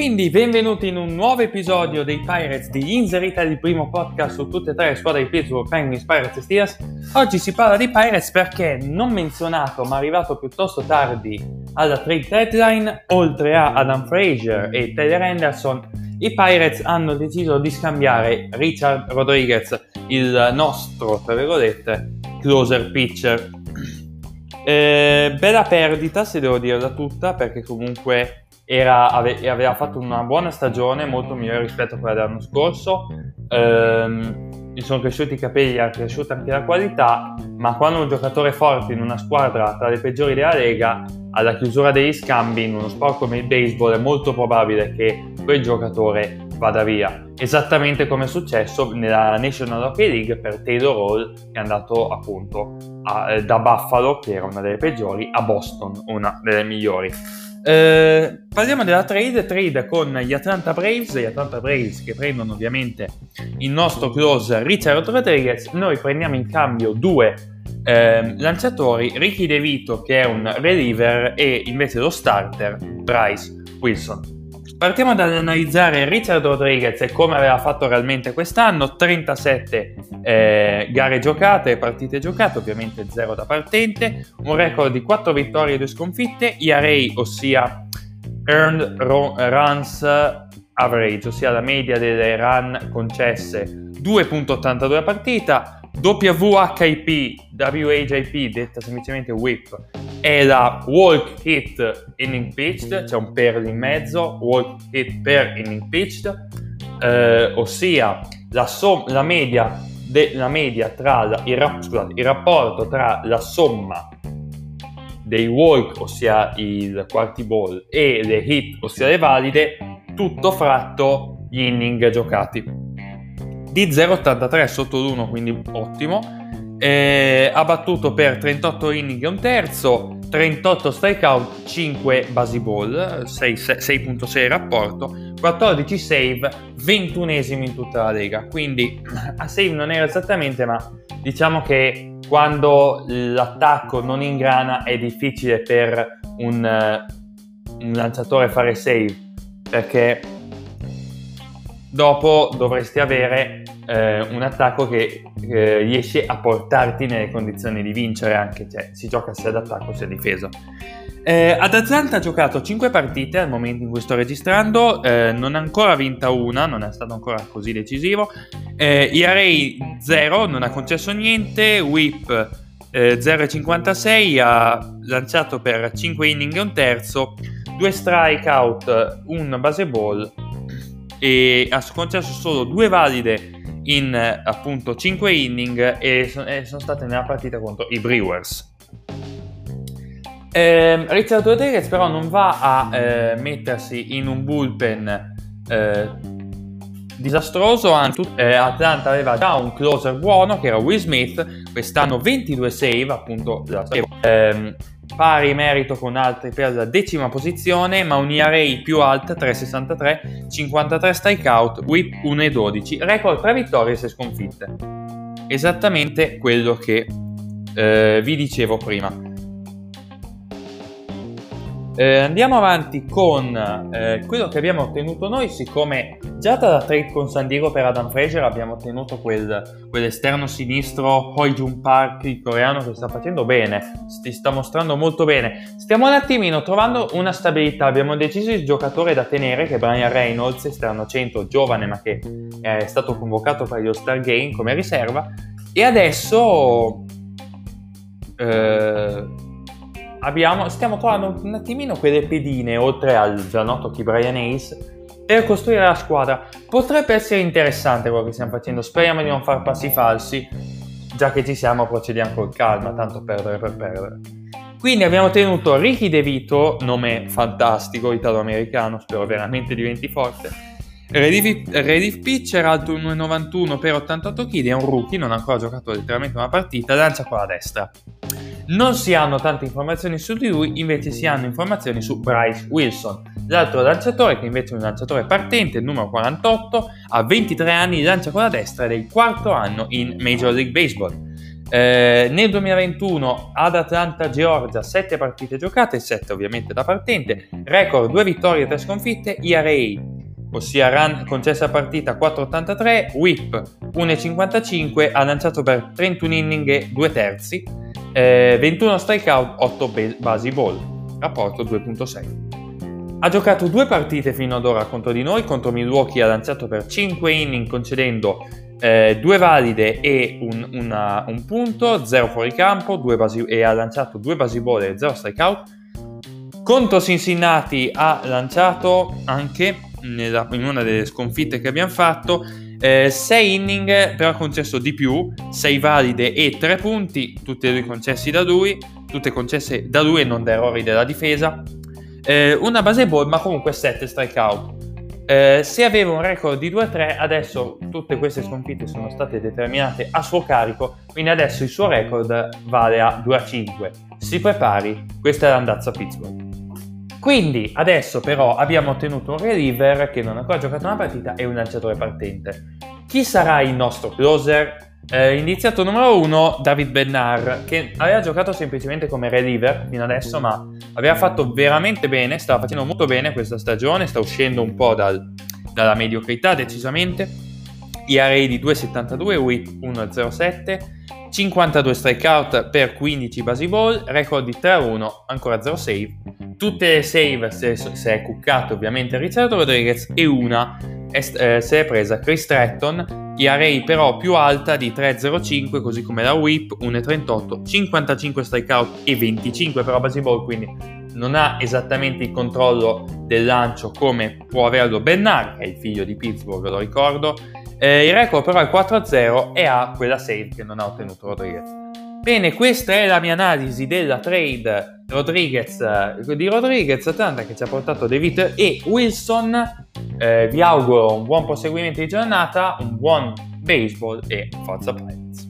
quindi benvenuti in un nuovo episodio dei Pirates di Inserita, il primo podcast su tutte e tre le squadre di Pittsburgh, Penguins, Pirates e Steelers. Oggi si parla di Pirates perché non menzionato ma arrivato piuttosto tardi alla trade deadline, oltre a Adam Frazier e Taylor Henderson, i Pirates hanno deciso di scambiare Richard Rodriguez, il nostro, tra virgolette, closer pitcher. Eh, bella perdita, se devo dirla tutta, perché comunque era, ave, aveva fatto una buona stagione, molto migliore rispetto a quella dell'anno scorso. Ehm, gli sono cresciuti i capelli, è cresciuta anche la qualità, ma quando un giocatore forte in una squadra tra le peggiori della Lega, alla chiusura degli scambi in uno sport come il baseball è molto probabile che quel giocatore vada via. Esattamente come è successo nella National Hockey League per Taylor Hall che è andato appunto a, da Buffalo, che era una delle peggiori, a Boston, una delle migliori. Eh, parliamo della trade, trade con gli Atlanta Braves, gli Atlanta Braves che prendono ovviamente il nostro close Richard Rodriguez, noi prendiamo in cambio due eh, lanciatori, Ricky DeVito che è un reliever e invece lo starter Bryce Wilson. Partiamo dall'analizzare Richard Rodriguez e come aveva fatto realmente quest'anno, 37 eh, gare giocate, partite giocate, ovviamente 0 da partente, un record di 4 vittorie e 2 sconfitte, ERA, ossia Earned Runs Average, ossia la media delle run concesse, 2.82 a partita, WHIP, WHIP, detta semplicemente WHIP, è la Walk Hit Inning Pitched, c'è un per in mezzo, Walk Hit per Inning Pitched, eh, ossia la, som- la, media de- la, media tra la, il, ra- scusate, il rapporto tra la somma dei walk, ossia il quarti ball, e le hit, ossia le valide, tutto fratto gli inning giocati di 0,83 sotto l'1, quindi ottimo. Eh, ha battuto per 38 inning un terzo, 38 strikeout, 5 basi ball, 6.6 rapporto, 14 save, 21 in tutta la lega. Quindi a save non era esattamente, ma diciamo che quando l'attacco non ingrana è difficile per un, un lanciatore fare save perché dopo dovresti avere eh, un attacco che eh, riesce a portarti nelle condizioni di vincere anche, cioè si gioca sia d'attacco sia difesa. Eh, ad Atlanta ha giocato 5 partite al momento in cui sto registrando, eh, non ha ancora vinta una, non è stato ancora così decisivo. Eh, ERA 0, non ha concesso niente, whip eh, 0,56, ha lanciato per 5 inning e un terzo, 2 strikeout, un base ball e ha concesso solo due valide in appunto 5 inning e sono state nella partita contro i Brewers. Eh, Richard Rodriguez però non va a eh, mettersi in un bullpen eh, disastroso, anzi eh, Atlanta aveva già un closer buono che era Will Smith, quest'anno 22 save appunto pari merito con altri per la decima posizione, ma un ERA più alta 3,63, 53 strikeout, whip 1,12, record 3 vittorie e 6 sconfitte. Esattamente quello che eh, vi dicevo prima. Eh, andiamo avanti con eh, quello che abbiamo ottenuto noi, siccome già dalla trade con San Diego per Adam Fraser abbiamo ottenuto quel, quell'esterno sinistro Hoi Jun Park, il coreano che sta facendo bene, si sta mostrando molto bene. Stiamo un attimino trovando una stabilità, abbiamo deciso il giocatore da tenere che è Brian Reynolds, esterno 100, giovane ma che è stato convocato per gli All-Star Game come riserva e adesso... Eh, abbiamo, stiamo trovando un attimino quelle pedine, oltre al già noto chi Brian Ace, per costruire la squadra. Potrebbe essere interessante quello che stiamo facendo, speriamo di non far passi falsi, già che ci siamo procediamo con calma, tanto perdere per perdere. Quindi abbiamo tenuto Ricky De Vito, nome fantastico, italo-americano, spero veramente diventi forte. Relief Pitcher, alto 1,91 per 88 kg, è un rookie, non ha ancora giocato letteralmente una partita, lancia con la destra. Non si hanno tante informazioni su di lui, invece si hanno informazioni su Bryce Wilson, l'altro lanciatore che invece è un lanciatore partente, numero 48, ha 23 anni, lancia con la destra ed è il quarto anno in Major League Baseball. Eh, nel 2021 ad Atlanta, Georgia, 7 partite giocate, 7 ovviamente da partente, record 2 vittorie e 3 sconfitte, ERA, ossia run concessa partita 4,83, whip 1,55, ha lanciato per 31 inning e 2 terzi, eh, 21 strikeout, 8 basi ball, rapporto 2,6. Ha giocato due partite fino ad ora contro di noi, contro Milwaukee ha lanciato per 5 inning concedendo eh, due valide e un, una, un punto, 0 fuori campo basi, e ha lanciato due basi ball e 0 strikeout. Contro Cincinnati ha lanciato anche nella, in una delle sconfitte che abbiamo fatto. 6 eh, inning però ha concesso di più. 6 valide e 3 punti tutti e due concessi da lui tutte concesse da lui e non da errori della difesa. Eh, una base ball ma comunque 7 strikeout. Eh, se aveva un record di 2-3 adesso tutte queste sconfitte sono state determinate a suo carico. Quindi adesso il suo record vale a 2-5 si prepari. Questa è l'andazza Pittsburgh quindi adesso però abbiamo ottenuto un reliever che non ha ancora giocato una partita e un lanciatore partente. Chi sarà il nostro closer? Eh, iniziato numero 1 David Bennar che aveva giocato semplicemente come reliever fino adesso ma aveva fatto veramente bene, stava facendo molto bene questa stagione, sta uscendo un po' dal, dalla mediocrità decisamente. ERA di 2,72, WHIP 1,07 52 strikeout per 15 basi ball, record di 3-1, ancora 0 save. Tutte le save se, se è cuccato ovviamente Ricciardo Rodriguez e una è, eh, se è presa Chris Stratton, ERA però più alta di 3-0-5 così come la whip 1-38, 55 strikeout e 25 però basi ball quindi non ha esattamente il controllo del lancio come può averlo Bernard che è il figlio di Pittsburgh lo ricordo eh, il record però è 4-0 e ha quella save che non ha ottenuto Rodriguez. Bene, questa è la mia analisi della trade Rodriguez, eh, di Rodriguez Atlanta che ci ha portato David e Wilson. Eh, vi auguro un buon proseguimento di giornata, un buon baseball e forza Pirates.